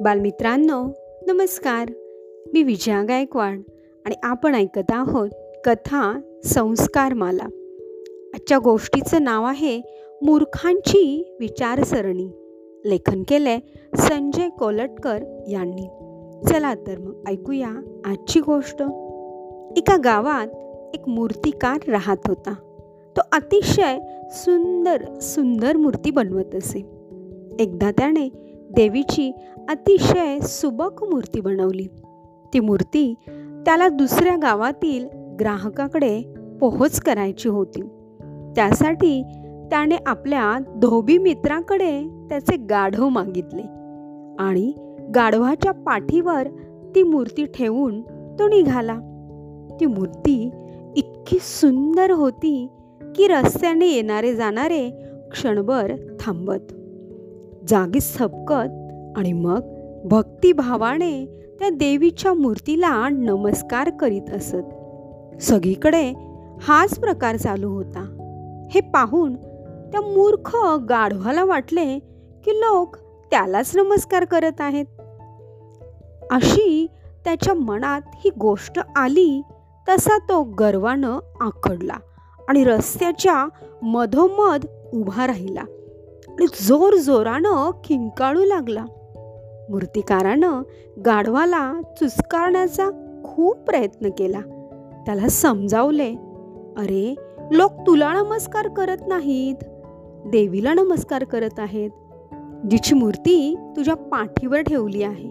बालमित्रांनो नमस्कार. मी विजया गायकवाड आणि आपण ऐकत आहोत कथा संस्कार माला आजच्या गोष्टीचं नाव आहे मूर्खांची विचारसरणी. लेखन केले संजय कोलटकर यांनी. चला तर मग ऐकूया आजची गोष्ट. एका गावात एक मूर्तिकार राहत होता. तो अतिशय सुंदर सुंदर मूर्ती बनवत असे. एकदा त्याने देवीची अतिशय सुबक मूर्ती बनवली. ती मूर्ती त्याला दुसऱ्या गावातील ग्राहकाकडे पोहोच करायची होती. त्यासाठी त्याने आपल्या धोबी मित्राकडे त्याचे गाढव मागितले आणि गाढवाच्या पाठीवर ती मूर्ती ठेवून तो निघाला. ती मूर्ती इतकी सुंदर होती की रस्त्याने येणारे जाणारे क्षणभर थांबत. जागीच थपकत आणि मग भक्तिभावाने त्या देवीच्या मूर्तीला नमस्कार करीत असत. सगळीकडे हाच प्रकार चालू होता. हे पाहून त्या मूर्ख गाढवाला वाटले की लोक त्यालाच नमस्कार करत आहेत. अशी त्याच्या मनात ही गोष्ट आली तसा तो गर्वानं आखडला आणि रस्त्याच्या मधोमध उभा राहिला. आणि जोर जोरानं किंकाळू लागला. मूर्तिकारानं गाढवाला चुस्कारण्याचा खूप प्रयत्न केला. त्याला समजावले अरे लोक तुला नमस्कार करत नाहीत. देवीला नमस्कार करत आहेत. जिची मूर्ती तुझ्या पाठीवर ठेवली आहे.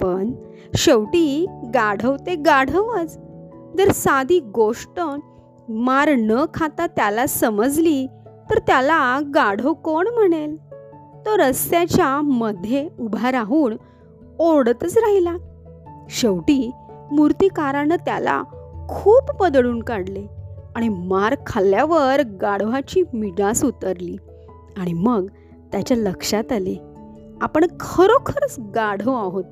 पण शेवटी गाढव ते गाढवच. जर साधी गोष्ट मार न खाता त्याला समजली तर त्याला गाढो कोण म्हणेल? तो रस्त्याच्या मध्ये उभा राहून ओढतच राहिला. शेवटी मूर्तिकारानं त्याला खूप पदळून काढले आणि मार खाल्ल्यावर गाढवाची मिडास उतरली आणि मग त्याच्या लक्षात आले आपण खरोखरच गाढव आहोत.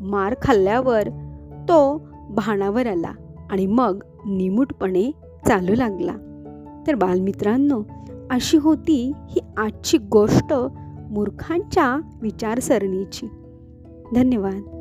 मार खाल्ल्यावर तो भाणावर आला आणि मग निमूटपणे चालू लागला. तर बालमित्रांनो अशी होती ही आजची गोष्ट मूर्खांच्या विचारसरणीची. धन्यवाद.